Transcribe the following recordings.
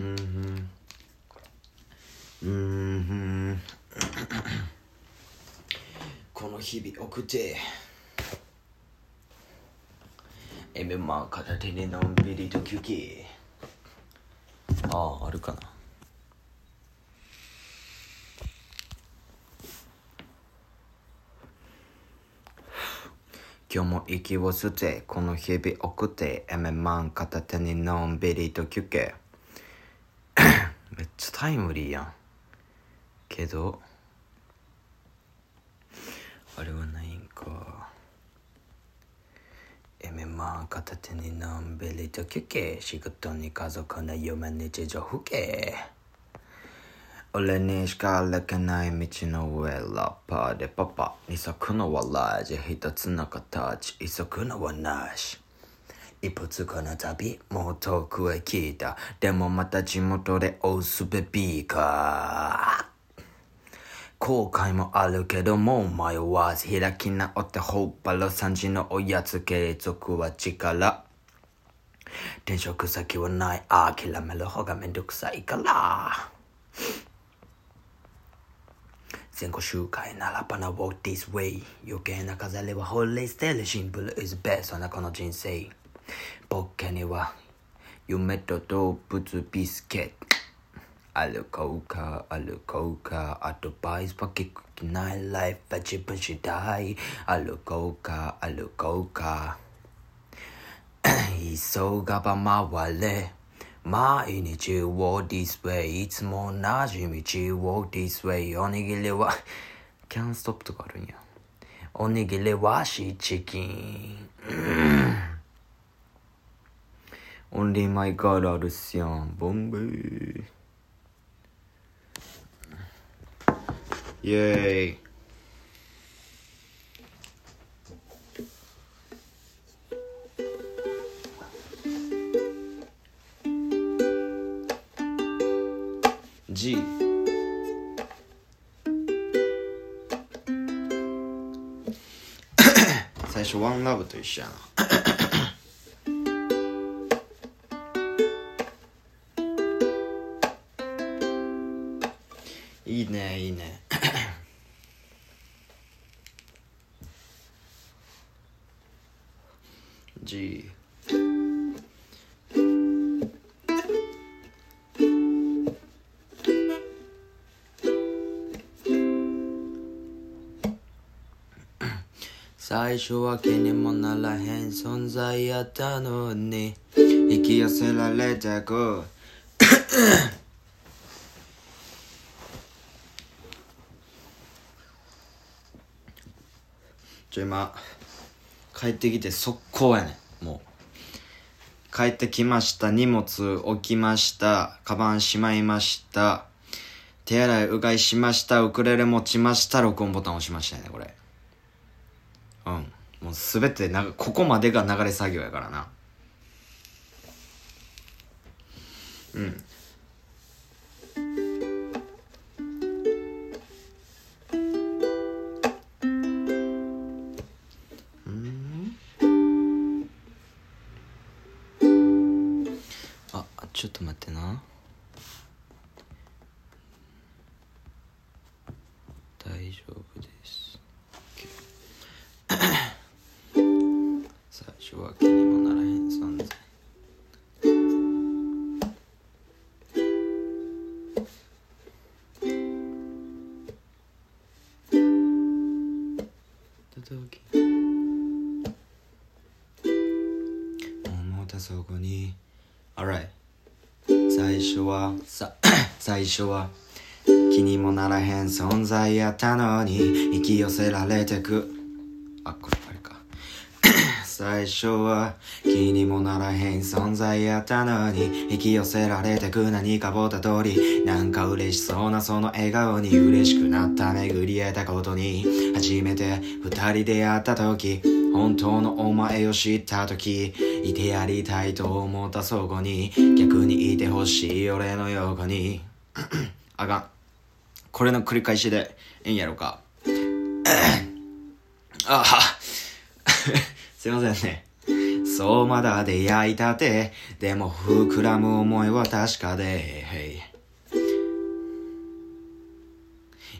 うんうんこの日々送ってエメマ片手にのんびりと休憩あああるかな今日も息を吸ってこの日々送ってエメマン片手にのんびりと休憩。めっちゃタイムリーやん。けどあれはないんか。エメマン片手にのんびりと休憩。仕事に家族の夢日常風景。俺にしか歩けない道の上ラッパーでパパ。二足のはラージ一つの形。一足のはなし。一歩つこの旅もう遠くへ来た。でもまた地元で追うすべビーか後悔もあるけどもう迷わず開き直ってほっぱろ3時のおやつ継続は力。転職先はない。諦める方がめんどくさいから。前後周回ならばな walk this way 余計な飾りはホーリー。ステルシンプル is best なこの人生。僕には夢と動物ビスケット。歩こうか歩こうか。アドバイスは聞く気ない。ライフは自分次第。歩こうか歩こうか。急がば回れ。毎日 walk this way いつも同じ道 walk this way おにぎりはキャンストップとかあるんや。おにぎりはシーチキン。オンリーマイガールあるっすやんボンベーイェーイ 最初ワンラブと一緒やな。最初は気にもならへん存在やったのに。引き寄せられてくちょ今帰ってきて速攻やねん。もう。帰ってきました。荷物置きました。カバンしまいました。手洗いうがいしました。ウクレレ持ちました。録音ボタン押しましたねこれ。うん。もうすべてなここまでが流れ作業やからな。うん。あちょっと待ってな。最初は気にもならへん存在やったのに引き寄せられてく。あこれあれか。最初は気にもならへん存在やったのに引き寄せられてく何かぼった通りなんか嬉しそうなその笑顔に嬉しくなった巡り得たことに初めて二人で会った時本当のお前を知った時いてやりたいと思ったそこに逆にいてほしい俺の横に。あかんこれの繰り返しでええんやろかあはすいませんね。そうまだ出会いたて、でも膨らむ思いは確かで、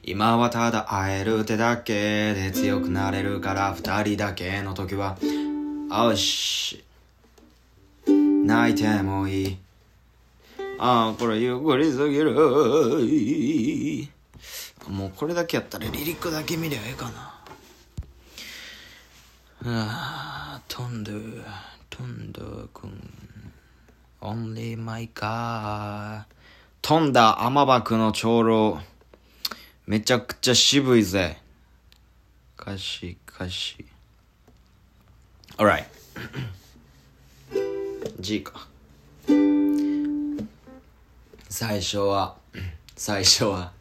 今はただ会える手だけで強くなれるから二人だけの時は、よし。泣いてもいい。ああ、これゆっくりすぎる。もうこれだけやったらリリックだけ見りゃええかな。ああ、飛んで、飛んだくん。Only my car. 飛んだ天幕の長老。めちゃくちゃ渋いぜ。歌詞、歌詞。Alright. G か。最初は、最初は、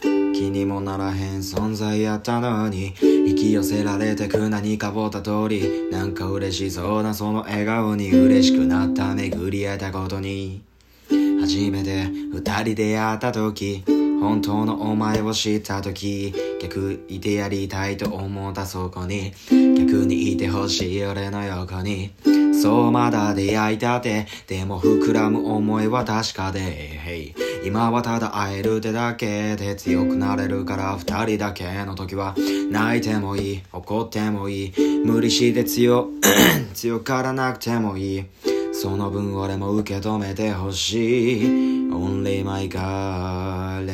気にもならへん存在やったのに、引き寄せられてく何かぼった通り、なんか嬉しそうなその笑顔に嬉しくなった巡り合えたことに、初めて二人で会った時、本当のお前を知った時逆いてやりたいと思ったそこに逆にいてほしい俺の横に。そうまだ出会いたて。でも膨らむ思いは確かで、今はただ会える手だけで強くなれるから。二人だけの時は泣いてもいい。怒ってもいい。無理して強 強からなくてもいい。その分俺も受け止めてほしい。Only my God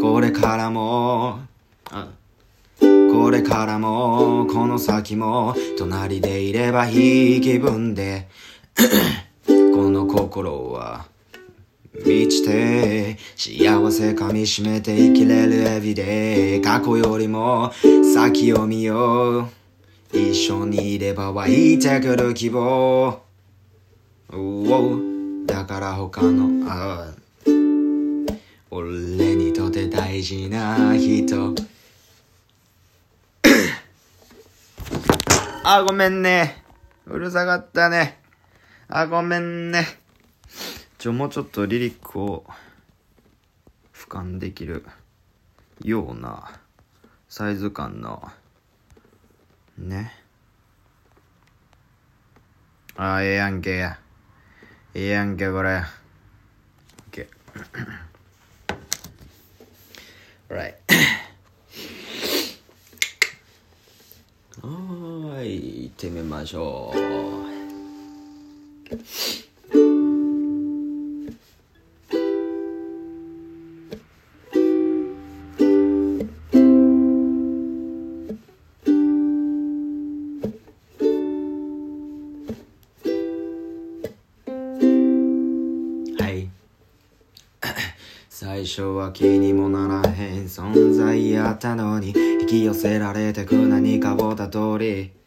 これからも。あこれからもこの先も隣でいればいい気分で。この心は満ちて幸せ噛みしめて生きれるエビで過去よりも先を見よう。一緒にいれば湧いてくる希望。だから他の俺にとって大事な人。あ、ごめんね。うるさかったね。あ、ごめんね。ちょ、もうちょっとリリックを俯瞰できるようなサイズ感のね。あ、ええやんけ。ええやんけ、これ。OK。right. はい、行ってみましょう。はい。最初は気にもならへん存在やったのに引き寄せられてく何かをた通り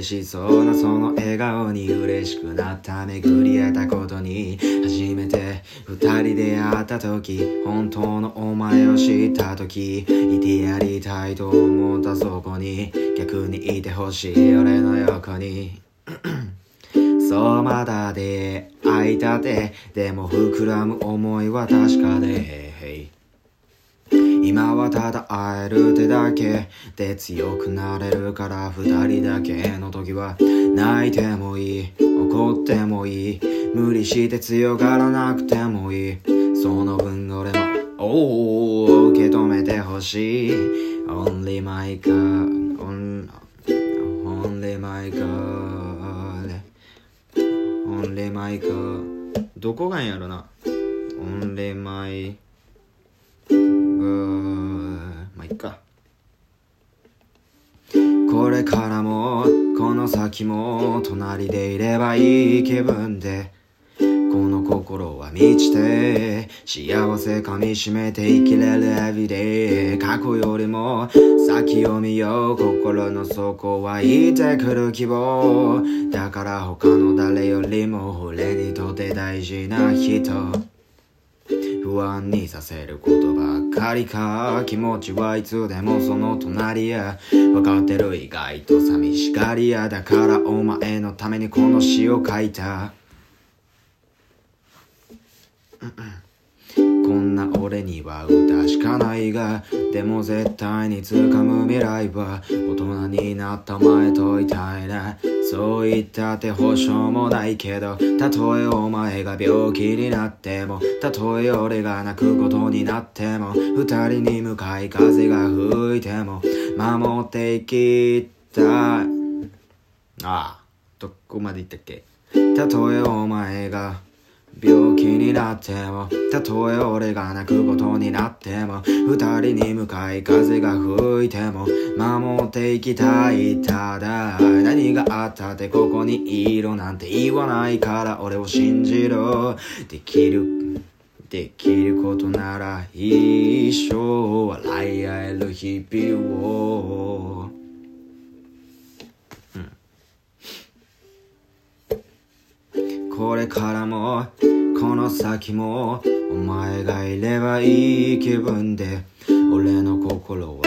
嬉しそうなその笑顔に嬉しくなった巡り合えたことに初めて二人で会った時本当のお前を知った時いてやりたいと思ったそこに逆にいてほしい俺の横に。そうまだで会いたてでも膨らむ思いは確かで。今はただ会える手だけ。で強くなれるから二人だけの時は泣いてもいい。怒ってもいい。無理して強がらなくてもいい。その分俺もおお受け止めてほしい。Only my God Only my God Only my God どこがんやろな。Only my God まあいっか。これからもこの先も隣でいればいい気分でこの心は満ちて幸せ噛みしめて生きれるエビで過去よりも先を見よう心の底湧いてくる希望。だから他の誰よりも俺にとって大事な人。不安にさせることばかりか。気持ちはいつでもその隣や分かってる意外と寂しがり屋だからお前のためにこの詩を書いた。こんな俺には歌しかないが。でも絶対に掴む未来は大人になった前といたいなそう言ったって保証もないけどたとえお前が病気になってもたとえ俺が泣くことになっても二人に向かい風が吹いても守っていきたい。ああどこまで行ったっけ？たとえお前が病気になってもたとえ俺が泣くことになっても二人に向かい風が吹いても守っていきたいただ何があったってここにいろなんて言わないから俺を信じろ。できるできることなら一生笑い合える日々を。これからもこの先もお前がいればいい気分で俺の心は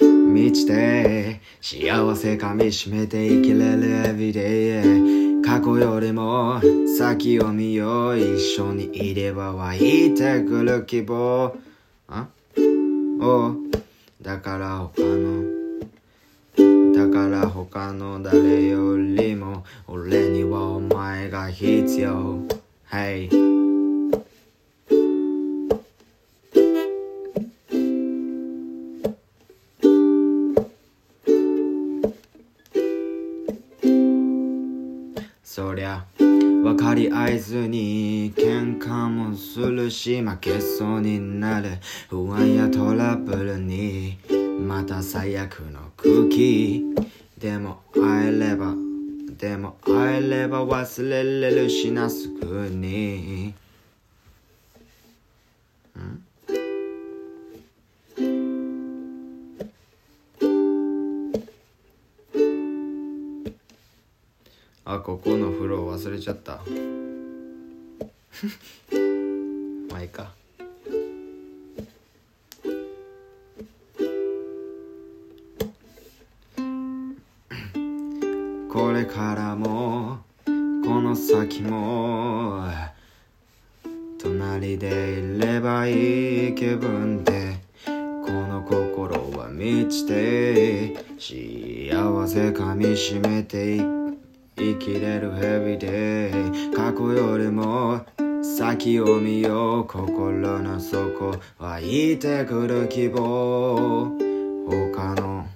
満ちて幸せかみしめて生きれる everyday 過去よりも先を見よう一緒にいれば湧いてくる希望。あ？おだから他のだから他の誰よりも俺にはお前が必要。Hey そりゃ分かり合えずに喧嘩もするし負けそうになる。不安やトラブルに。また最悪の空気。でも会えればでも会えれば忘れれるしなすぐにん。あここの風呂忘れちゃった。まあいいか。からもこの先も隣でいればいい気分でこの心は満ちて幸せかみしめて生きれる everyday 過去よりも先を見よう心の底湧いてくる希望。他の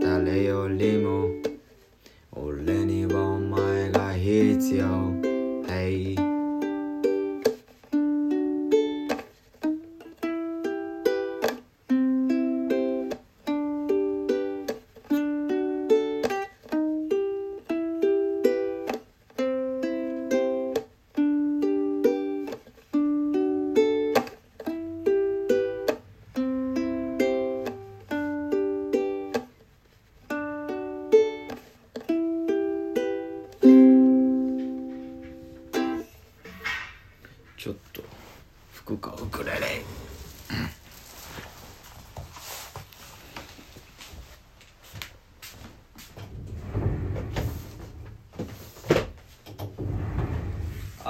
誰よりも必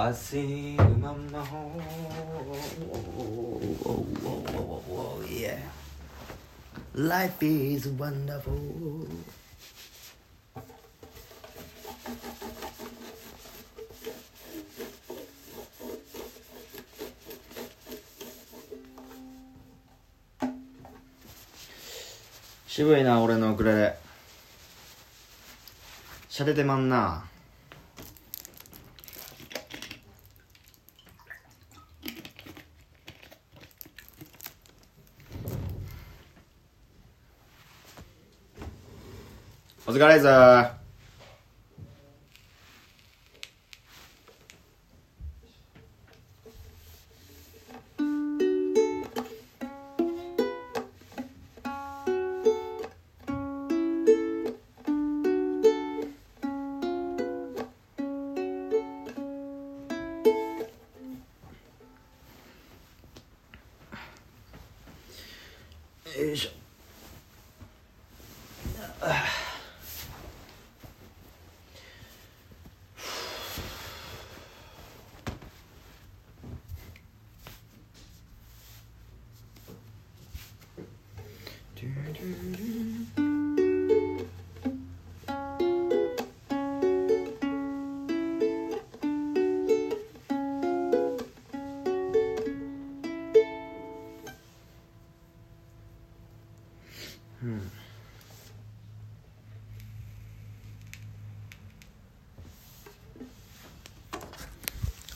I see mama yeah Life is wonderful 渋いな俺のウクレレしゃれてまんなお疲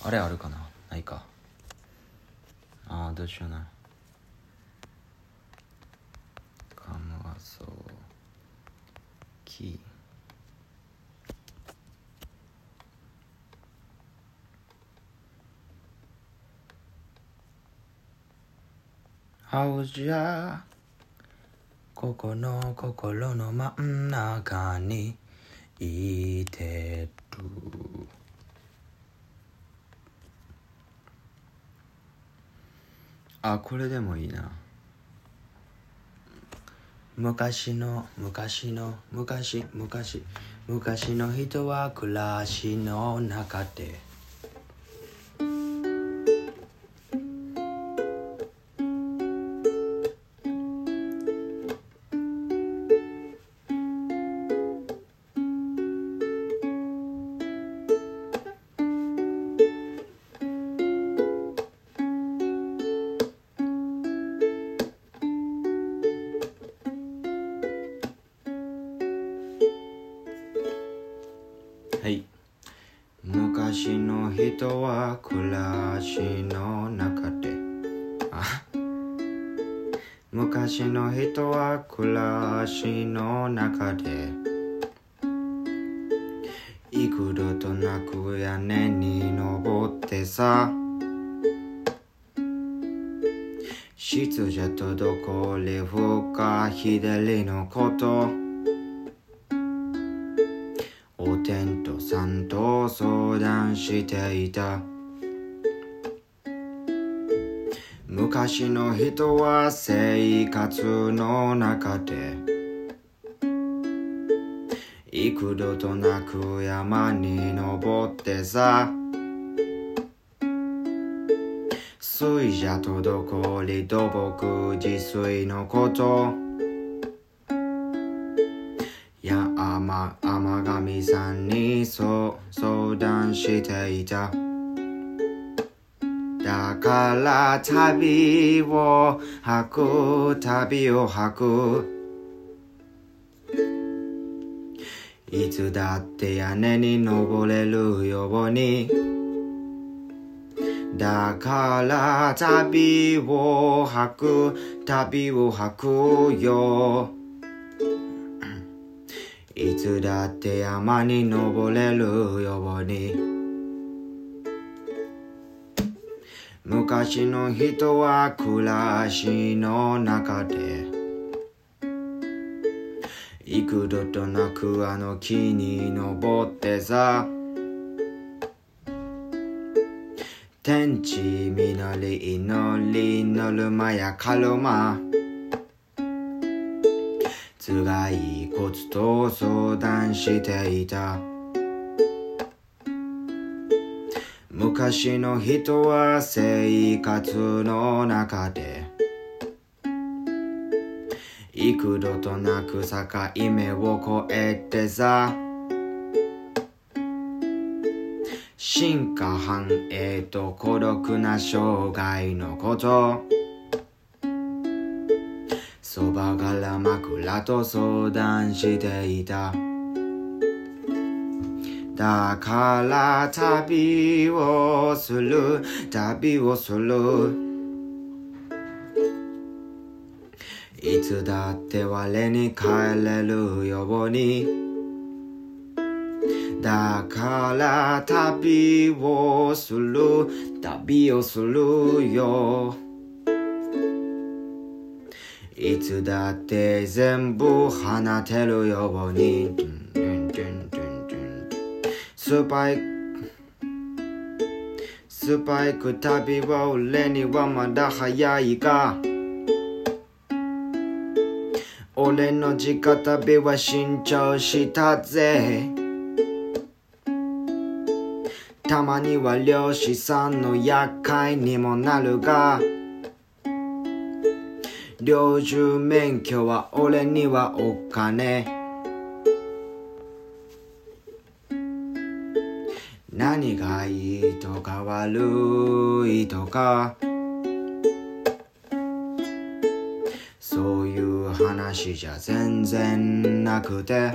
あれあるかな？ないか。ああどうしようなカムアソキハウジャここの心の真ん中にいてる。あこれでもいいな。昔の昔の昔昔昔の人は暮らしの中で。屋根に登ってさ。執事とどこり不可左のこと。お天道さんと相談していた。昔の人は生活の中で幾度となく山に登ってさ。水車とどこり土木自炊のこと。や天天神さんにそう相談していた。だから旅を吐く旅を吐く。いつだって屋根に登れるように。だから旅を吐く旅を吐くよ。いつだって山に登れるように。昔の人は暮らしの中で幾度となくあの木に登ってさ。天地実り祈りノルマやカルマ頭蓋骨と相談していた。昔の人は生活の中で幾度となく境目を越えてさ。進化繁栄と孤独な生涯のこと。そばから枕と相談していた。だから旅をする。旅をする。いつだって我に帰れるように。だから旅をする旅をするよ。いつだって全部放てるように。スパイクスパイク旅は俺にはまだ早いが。俺の直旅は慎重したぜ。たまには漁師さんの厄介にもなるが領収免許は俺にはお金何がいいとか悪いとかじゃ全然なくて。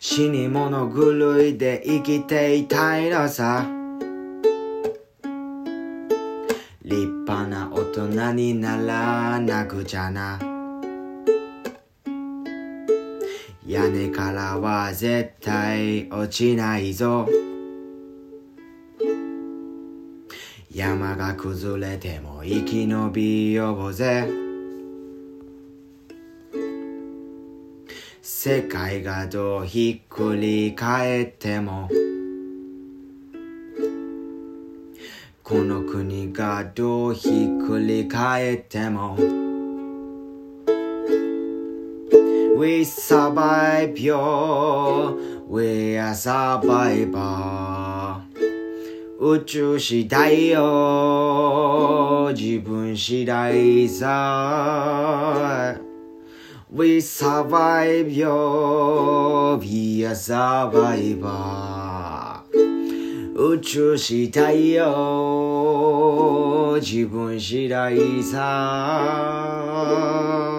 死に物狂いで生きていたいのさ。立派な大人にならなくちゃな。屋根からは絶対落ちないぞ。山が崩れても生き延びようぜ。世界がどうひっくり返ってもこの国がどうひっくり返っても We survive yo We are survivor 宇宙次第よ自分次第さ We survive yo We are survivor 宇宙次第よ自分次第さ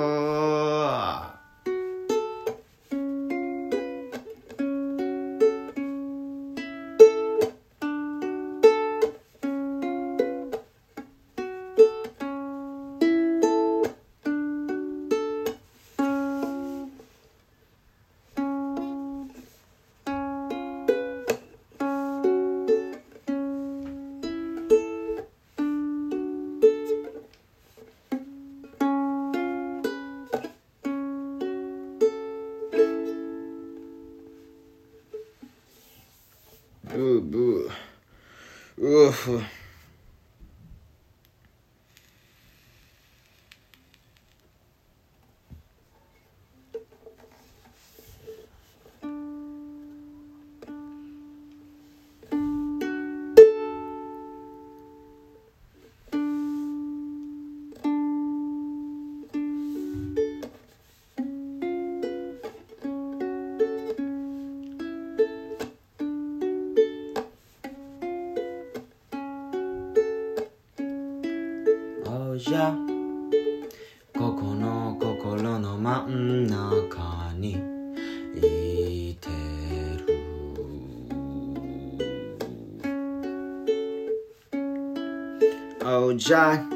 Jai.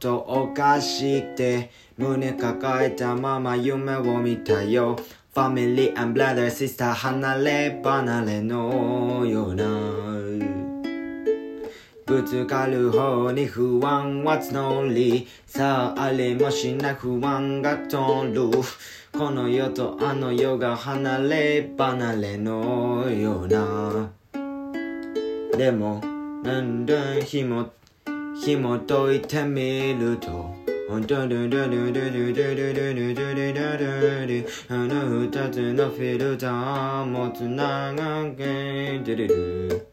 とおかしくて胸抱えたまま夢を見たよ。ファミリー and brother sister 離れ離れのような。ぶつかる方に不安は募りさあありもしな不安が通る。この世とあの世が離れ離れのような。でもなんだひも紐解いてみると。あの二つのフィルターもつながってる。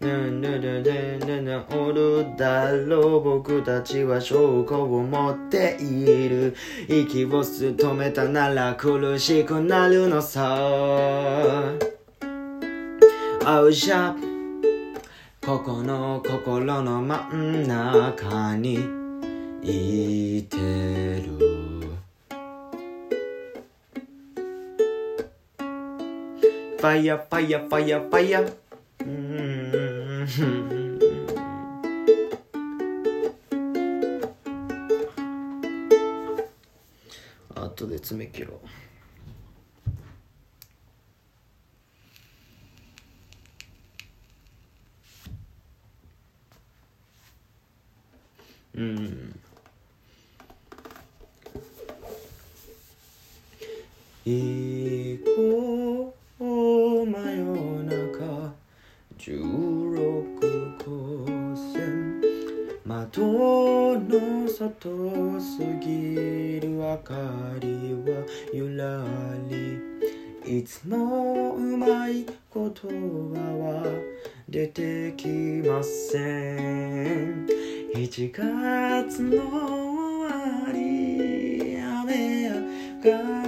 なんだだだだ治るだろう僕たちは証拠を持っている。息をす止めたなら苦しくなるのさ。Oh. ここの心の真ん中にいてる。ファイヤーファイヤーファイヤーファイヤ。ーうん。後で爪切ろう。うん。行こう真夜中十六個線。窓の外すぎる明かりはゆらり。いつもうまい言葉は出てきません。1月の終わり雨上がり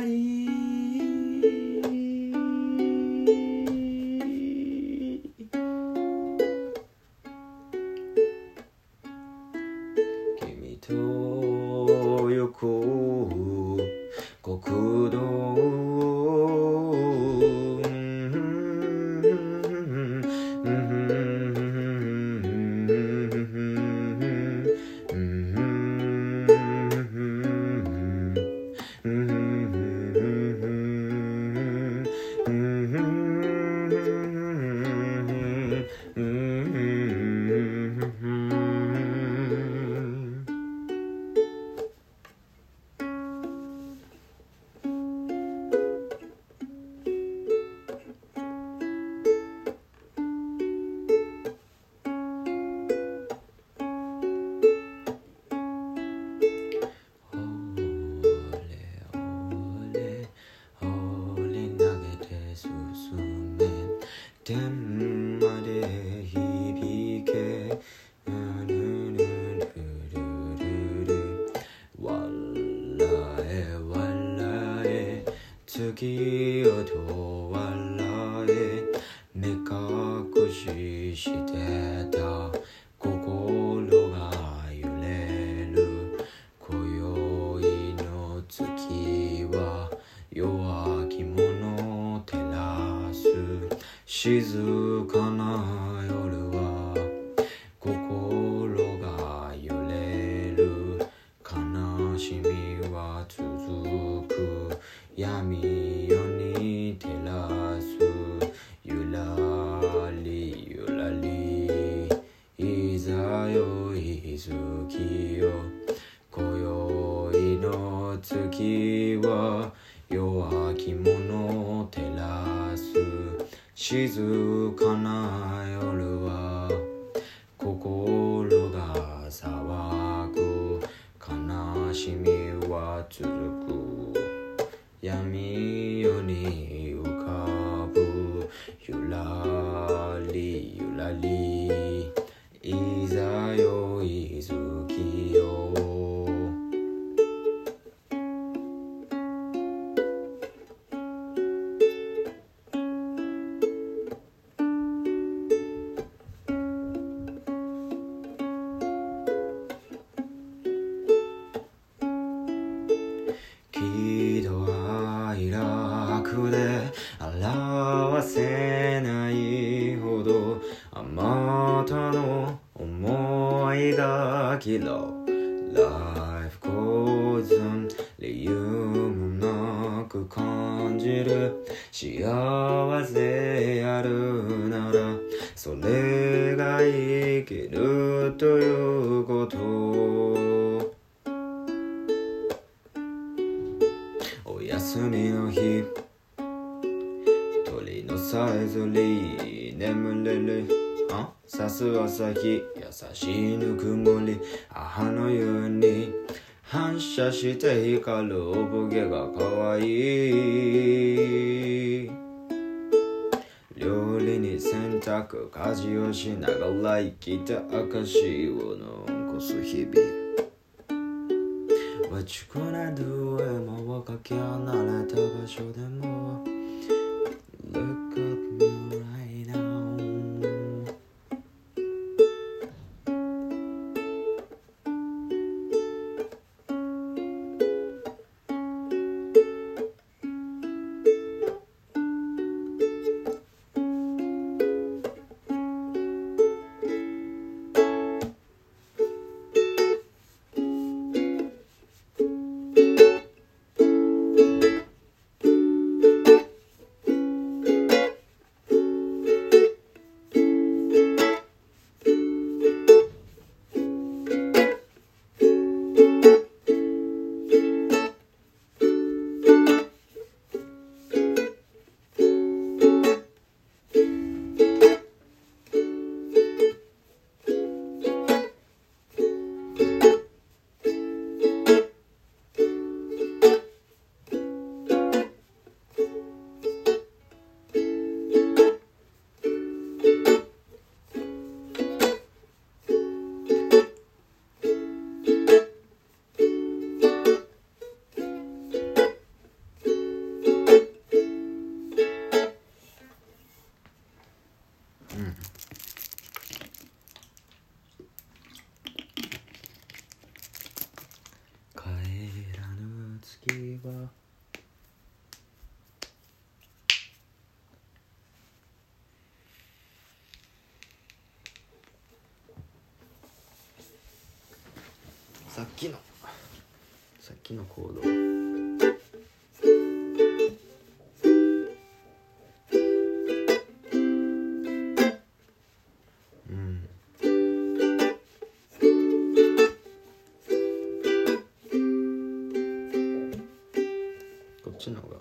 la ley. 光る産毛が可愛い。料理に洗濯家事をしながら生きた証を残す日々。What どへも若き離れた場所でも。さっきの。さっきのコードうん。こっちの方が。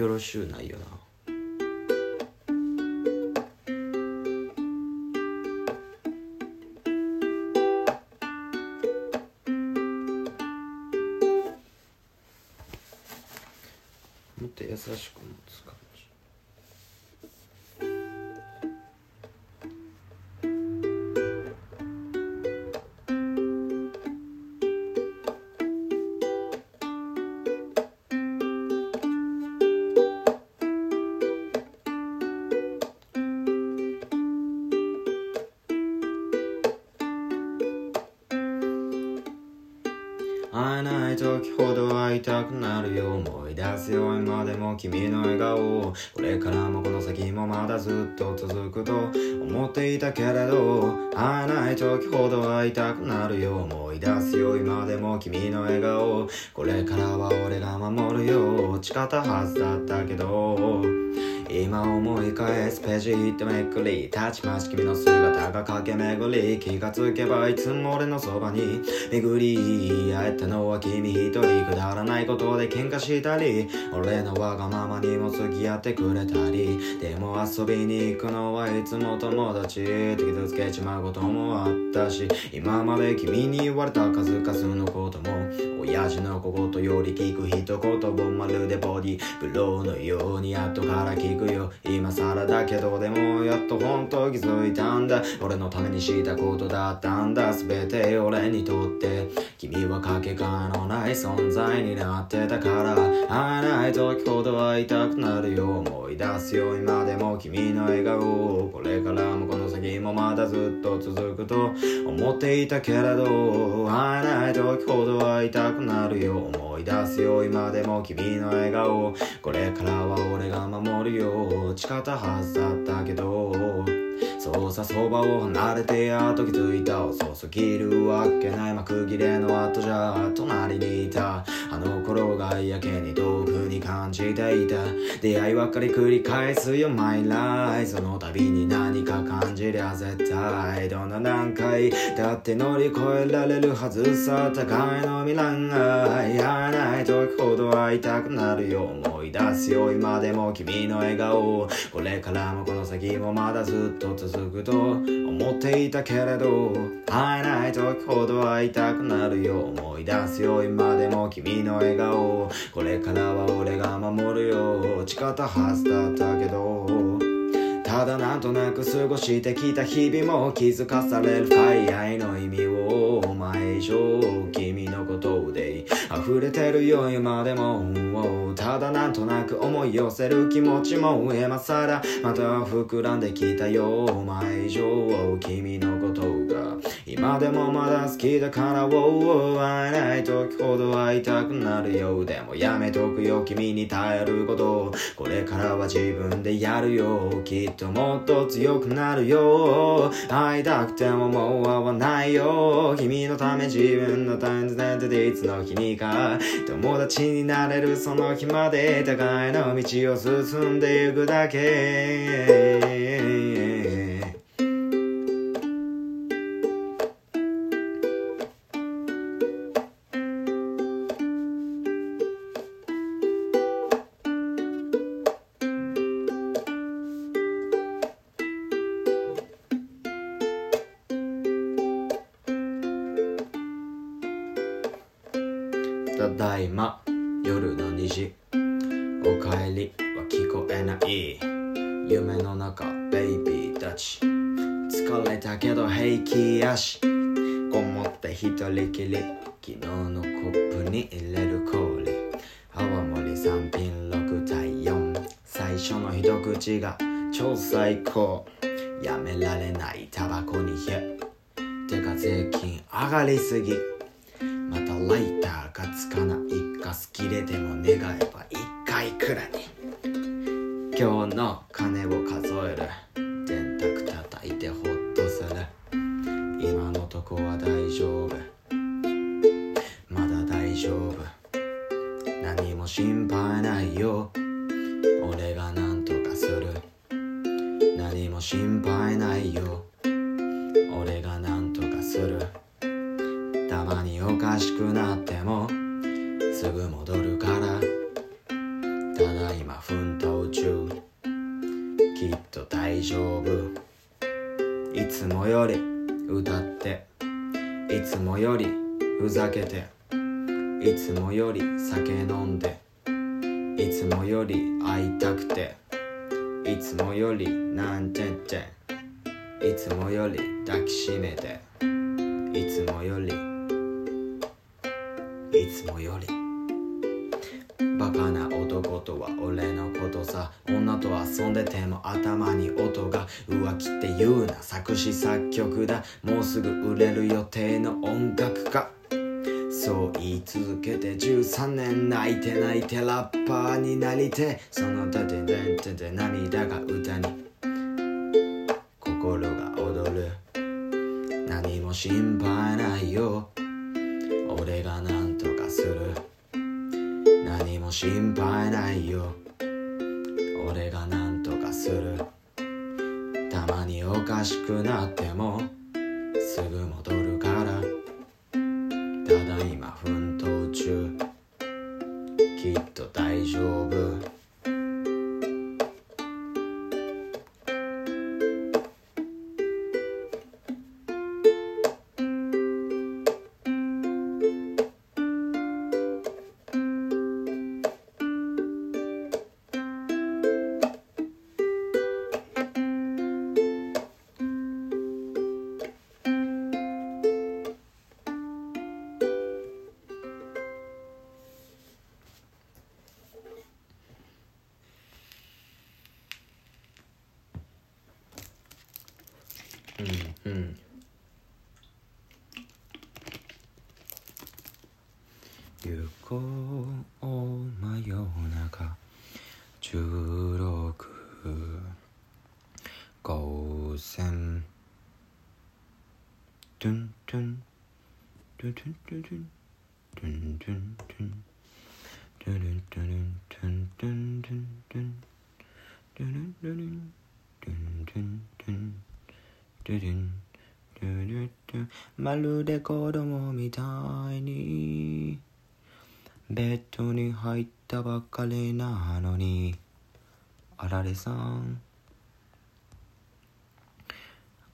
よろしゅうないよな。けれど会えない時ほど会いたくなるよ。思い出すよ。今でも君の笑顔。これからは俺が守るよ。誓ったはずだったけど。今思い返すページってめくりたちまち君の姿が駆け巡り気がつけばいつも俺のそばに巡り会えたのは君一人くだらないことで喧嘩したり俺のわがままにも付き合ってくれたりでも遊びに行くのはいつも友達って傷つけちまうこともあったし今まで君に言われた数々のことも親父の小言より聞く一言をまるでボディブローのように後から聞くくよ。今更だけどでもやっと本当気づいたんだ。俺のためにしたことだったんだ。全て俺にとって。君はかけがえのない存在になってたから。会えない時ほど会いたくなるよ。思い出すよ。今でも君の笑顔これからもこの先もまだずっと続くと。思っていたけれど。会えない時ほど会いたくなるよ。思い出すよ。今でも君の笑顔これからは俺が守るよ。誓ったはずだったけどそうさそばを離れてやっと気づいた遅すぎるわけない幕切れの後じゃ隣にいた。あの頃がやけに遠くに感じていた。出会いばっかり繰り返すよ。My life その度に何か感じりゃ絶対どんな段階だって乗り越えられるはずさ。互いの未来が会えない時ほど会いたくなるよ。思い出すよ。今でも君の笑顔。これからもこの先もまだずっと続く。と思っていたけれど会えない時ほど会いたくなるよ。思い出すよ今でも君の笑顔。これからは俺が守るよ。誓ったはずだったけど。ただなんとなく過ごしてきた日々も気づかされる深い愛の意味をお前以上君のことで溢れてるよ今でもただなんとなく思い寄せる気持ちも今更また膨らんできたよお前以上君のことが今でもまだ好きだから。会えない時ほど会いたくなるよでもやめとくよ君に甘えることこれから。は自分でやるよきっともっと強くなるよ。会いたくてももう会わないよ。君のため自分のタイムズでいつの日にか。友達になれるその日まで。互いの道を進んでいくだけ。コやめられないタバコにへてか税金上がりすぎ。すぐ戻るから。ただいま奮闘中。きっと大丈夫。いつもより歌って。いつもよりふざけて。いつもより酒飲んで。いつもより会いたくて。いつもよりなんてっていつもより抱きしめて。いつもより。いつもより。バカな男とは俺のことさ。女と遊んでても頭に音が。浮気って言うな。作詞作曲だ。もうすぐ売れる予定の音楽家そう言い続けて13年泣いて泣いてラッパーになりて。その盾でてて涙が歌に。心が踊る。何も心配ないよ。俺が何とかする。何も心配ないよ。俺が何とかする。たまにおかしくなってもすぐ戻るから。ただいま奮闘中。きっと大丈夫。うんうん。行こう真夜中十六光線。トゥントゥントゥントゥントゥントゥントゥントゥントゥントゥルントゥルントゥントゥントゥントゥントゥルントゥルントゥントゥントゥントゥルントゥルトゥまるで子供みたいに。ベッドに入ったばかりなのに。あられさん。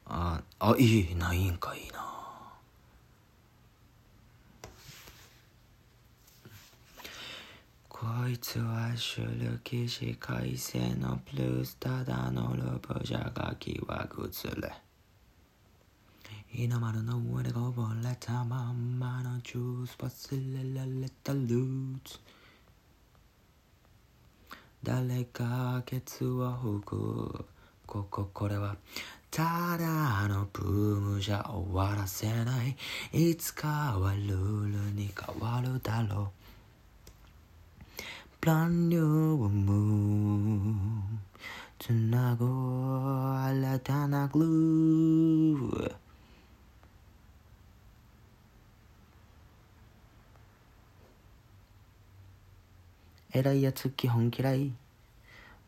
ああいいないんかいいな。こいつはシュルキ士改正のプルースただ。のロボじゃがきは崩れ。日の丸の上でこぼれたまん。まのジュース忘れられたルーツ。誰かケツを吹く？こここれはただあのブームじゃ終わらせない。いつかはルールに変わるだろう。Brand new moon つなぐ新たなグルー偉いやつ基本嫌い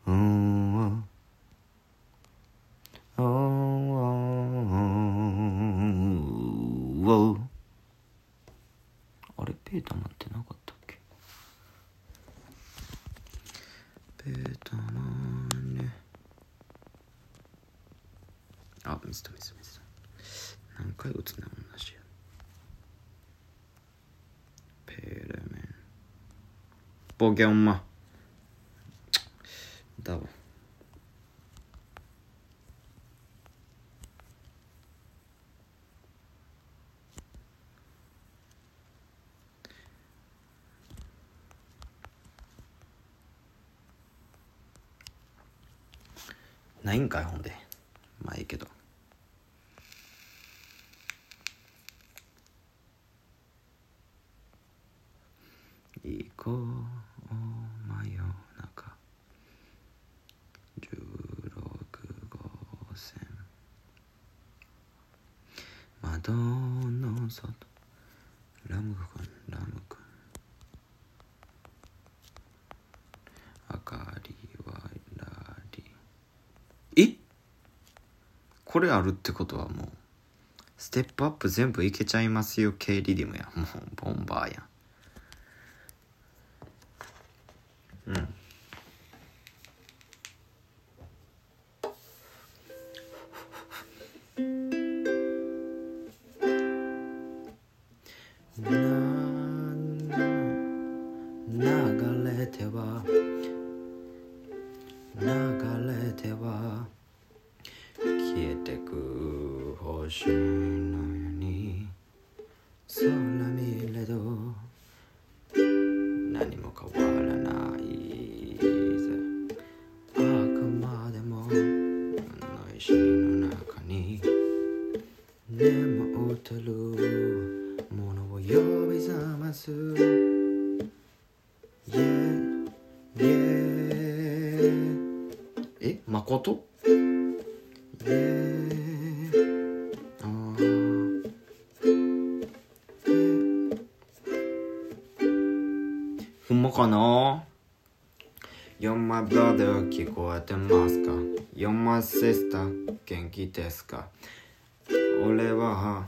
うーんおーおーあれペーター待ってなかったペーターマンねあ見せた見せた見せた何回打つね poke これあるってことはもうステップアップ全部いけちゃいますよ。K リディムや。もうボンバーやん。に。眠ってるものを呼び覚ます。Yeah, yeah え誠？元気ですか。俺は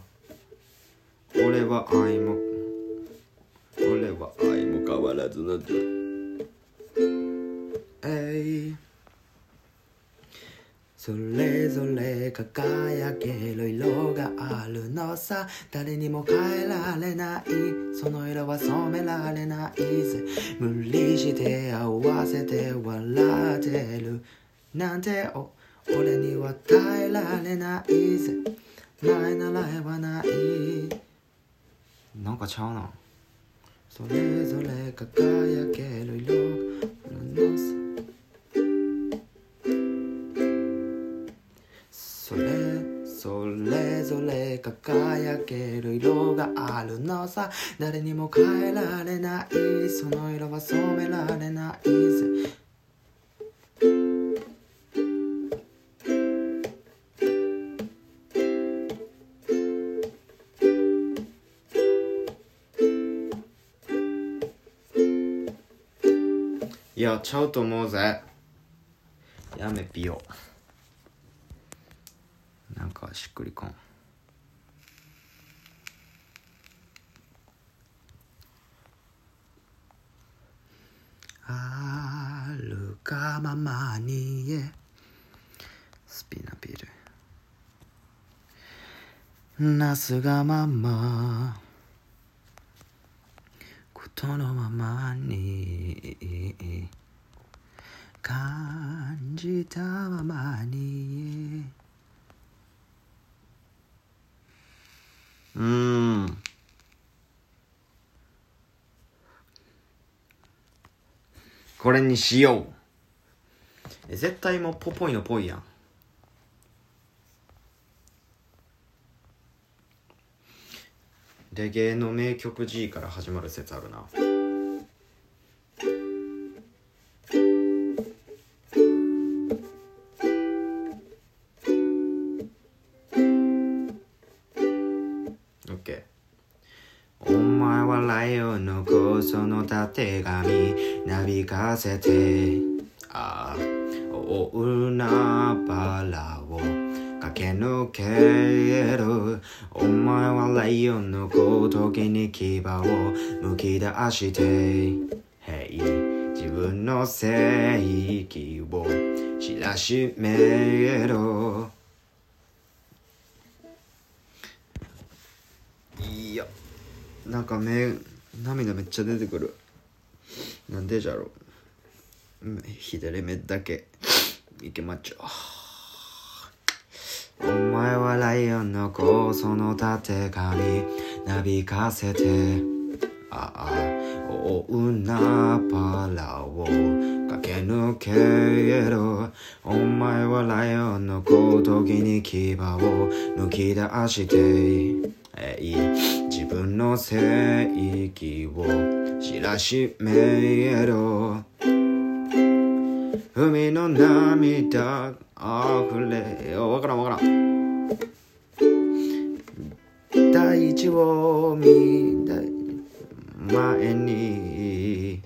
俺は愛も俺は愛も変わらずのえいそれぞれ輝ける色があるのさ。誰にも変えられない。その色は染められないぜ。無理して合わせて笑ってる。なんてお俺には耐えられないぜ。前ならえばない。なんかちゃうな。それぞれ輝ける色るのさ。それそれぞれ輝ける色があるのさ。誰にも変えられない。その色は染められないぜ。いやちゃうと思うぜ。やめぴよなんかしっくりこん。あるかままにえ。スピナビル。なすがまま。ことのままに。感じたままにうん。これにしよう。え絶対もうポポイのぽいやん。レゲエの名曲 G から始まる説あるな。かせて。ああ大海原を駆け抜ける。お前はライオンのごときに牙をむき出して。Hey 自分の正義を知らしめろ。いやなんか目涙めっちゃ出てくる。なんでじゃろう。左目だけ。いけまっちょお前はライオンの子そのたてがみなびかせて。ああ大海原を駆け抜けるお前はライオンのごときに牙をむき出して。自分の正義を知らしめろ。海の涙あふれよわからんわからん。大地を見た前に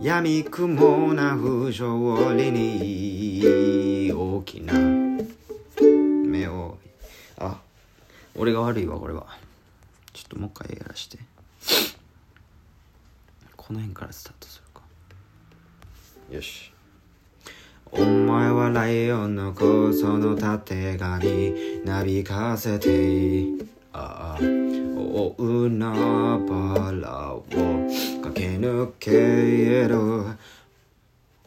闇雲な不条理に大きな目を。あ俺が悪いわこれは。ちょっともう一回やらして。この辺からスタートする。よし。お前はライオンの子そのたてがみなびかせてああ。大海原を駆け抜ける。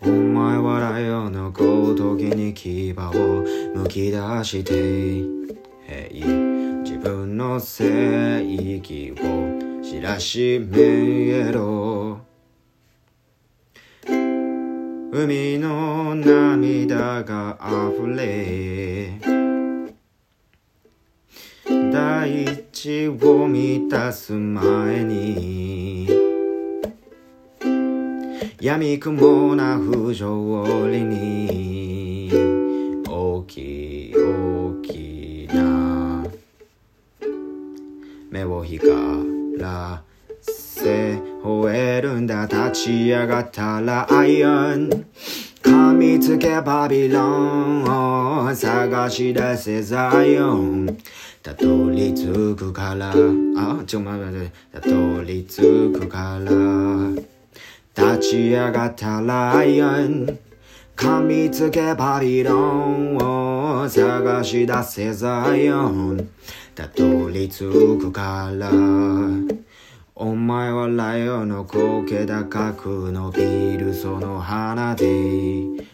お前はライオンのごときに牙をむき出して Hey 自分の正義を知らしめろ。海の涙が溢れ大地を満たす前に闇雲な不条理に大きい大きな目を光らせ吠えるんだ。立ち上がったライオン。噛みつけバビロンを探し出せザイオン。たどり着くから。あちょ待って待って。たどり着くから。立ち上がったライオン。噛みつけバビロンを探し出せザイオン。たどり着くから。お前はライオンの高け高く伸びるその花で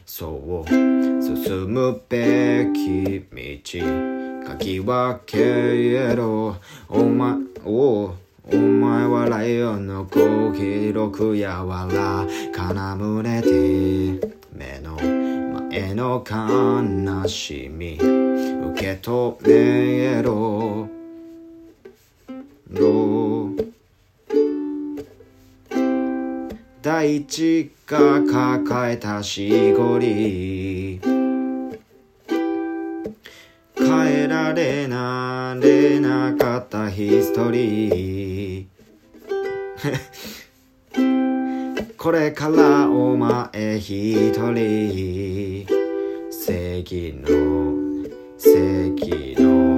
そう進むべき道かき分けろ。お前おお前はライオンの高広く柔らかな胸で目の前の悲しみ受け止めろ。大地が抱えたしごり。変えられなれなかったヒストリー。これからお前一人。正義の正義の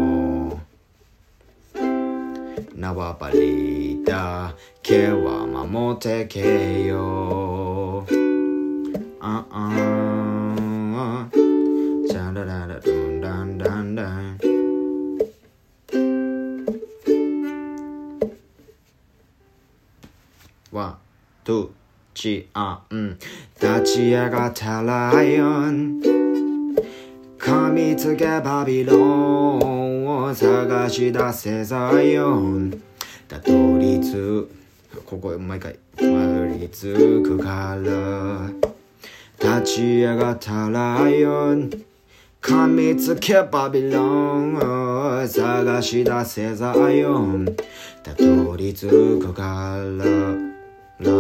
縄張りだけは守ってけよああチャラララルンランランランワン、ツー、チアン立ち上がったライオン噛みつけバビロンを探し出せザイオン。たどり着ここ毎回たどり着くから。立ち上がったライオン。噛みつけバビロンを探し出せザイオン。たどり着くから。ら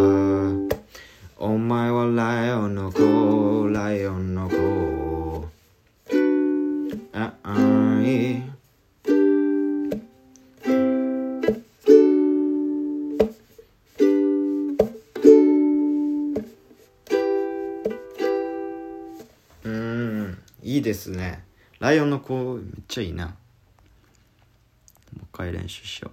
お前はライオンの子。ライオンの子。あ。いいですね。ライオンの子めっちゃいいな。もう一回練習しよ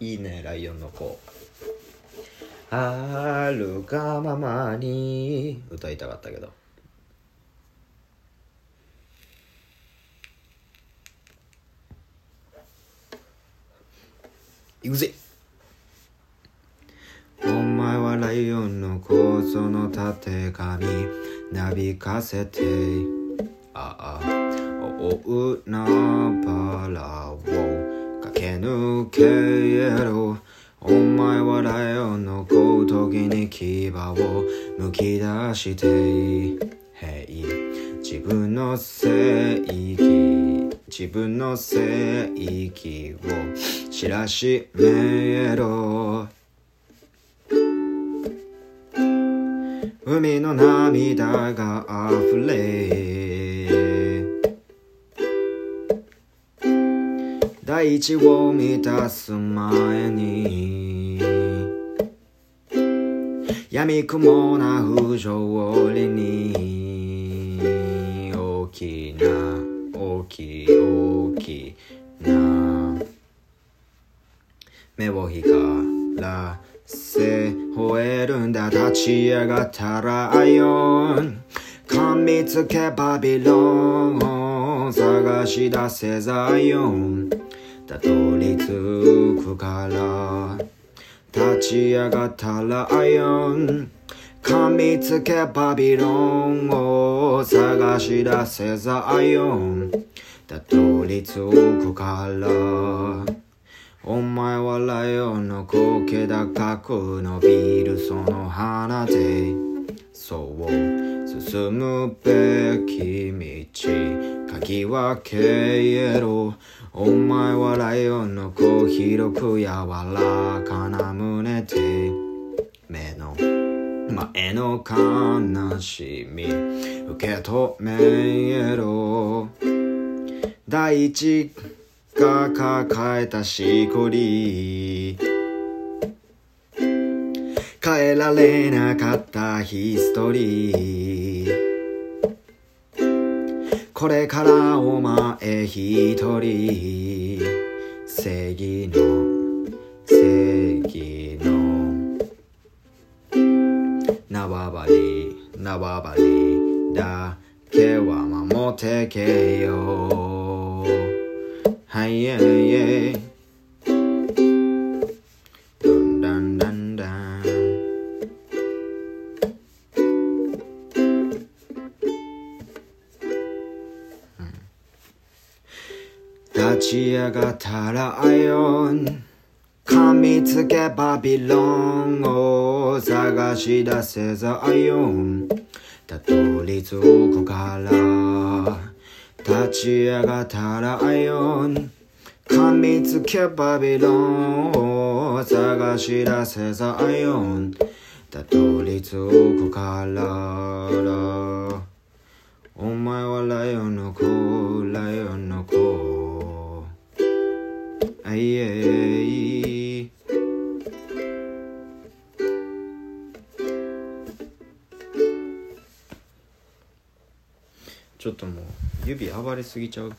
う。いいねライオンの子。あるがままに。歌いたかったけど。いくぜ。お前はライオンの子そのたてがみなびかせて。ああ大海原を駆け抜けろ。お前はライオンのごときに牙をむき出して。Hey 自分の正義自分の正義を知らしめろ。海の涙が溢れ。大地を満たす前に闇雲な不条理に大きな大きい大きな目を光らせ吠えるんだ。立ち上がったライオン。噛みつけバビロンを。探し出せザイオン。たどり着くから。立ち上がったライオン。噛みつけバビロンを。探し出せザイオン。たどり着くから。お前はライオンの子気高く伸びるその花でそう進むべき道鍵は消えろ。お前はライオンの子広く柔らかな胸で。目の前の悲しみ受け止めろ。大地が抱えたしこり。変えられなかったヒストリー。これからお前一人。正義の正義の。縄張り縄張りだけは守ってけよ。はいえいえいどんだんだんだん立ち上がったライオン噛みつけバビロンを探し出せザイオンたどり着くから立ち上がったらアイオン。噛みつけバビロンを探し出せザイオン。たどり着くから。お前はライオンの子。ライオンの子。あいえいちょっともう指暴れすぎちゃう。ちょ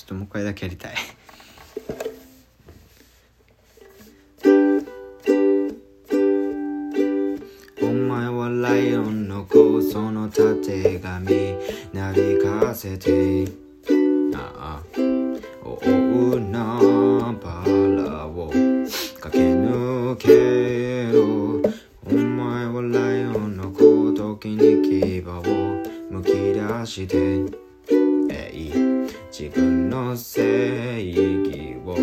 っともう一回だけやりたい。お前はライオンの子そのたてがみなびかせてああ。大海原を駆け抜けろ。してえい自分の正義を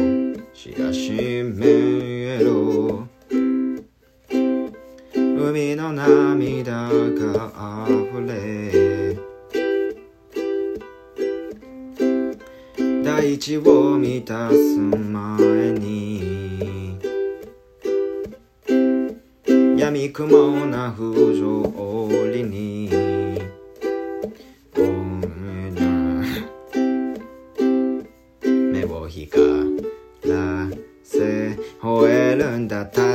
知らしめろ。海の涙が溢れ大地を満たす前に闇雲な不条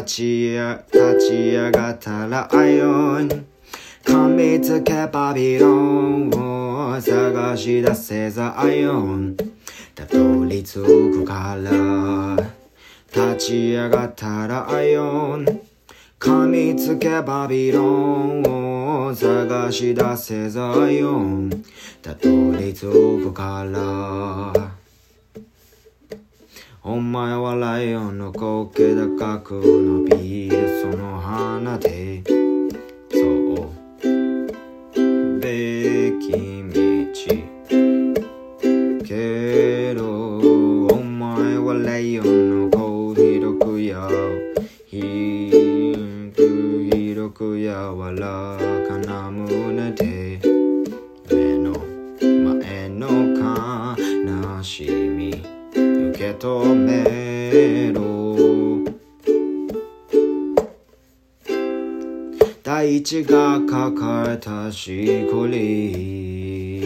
ちや立ち上がったらアイオン。噛みつけバビロンを探し出せザアイオン。たどり着くから立ち上がったらアイオン。噛みつけバビロンを探し出せザアイオン。たどり着くから。お前はライオンの光景高く伸びるその花で。が抱えたしこり。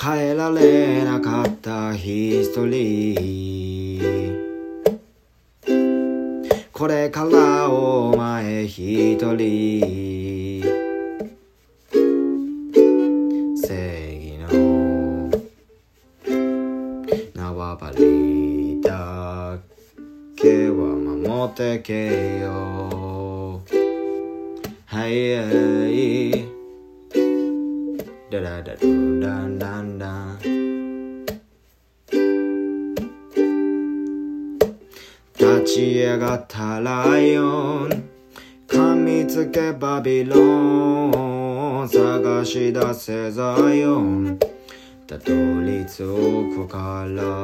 変えられなかったヒストリ探し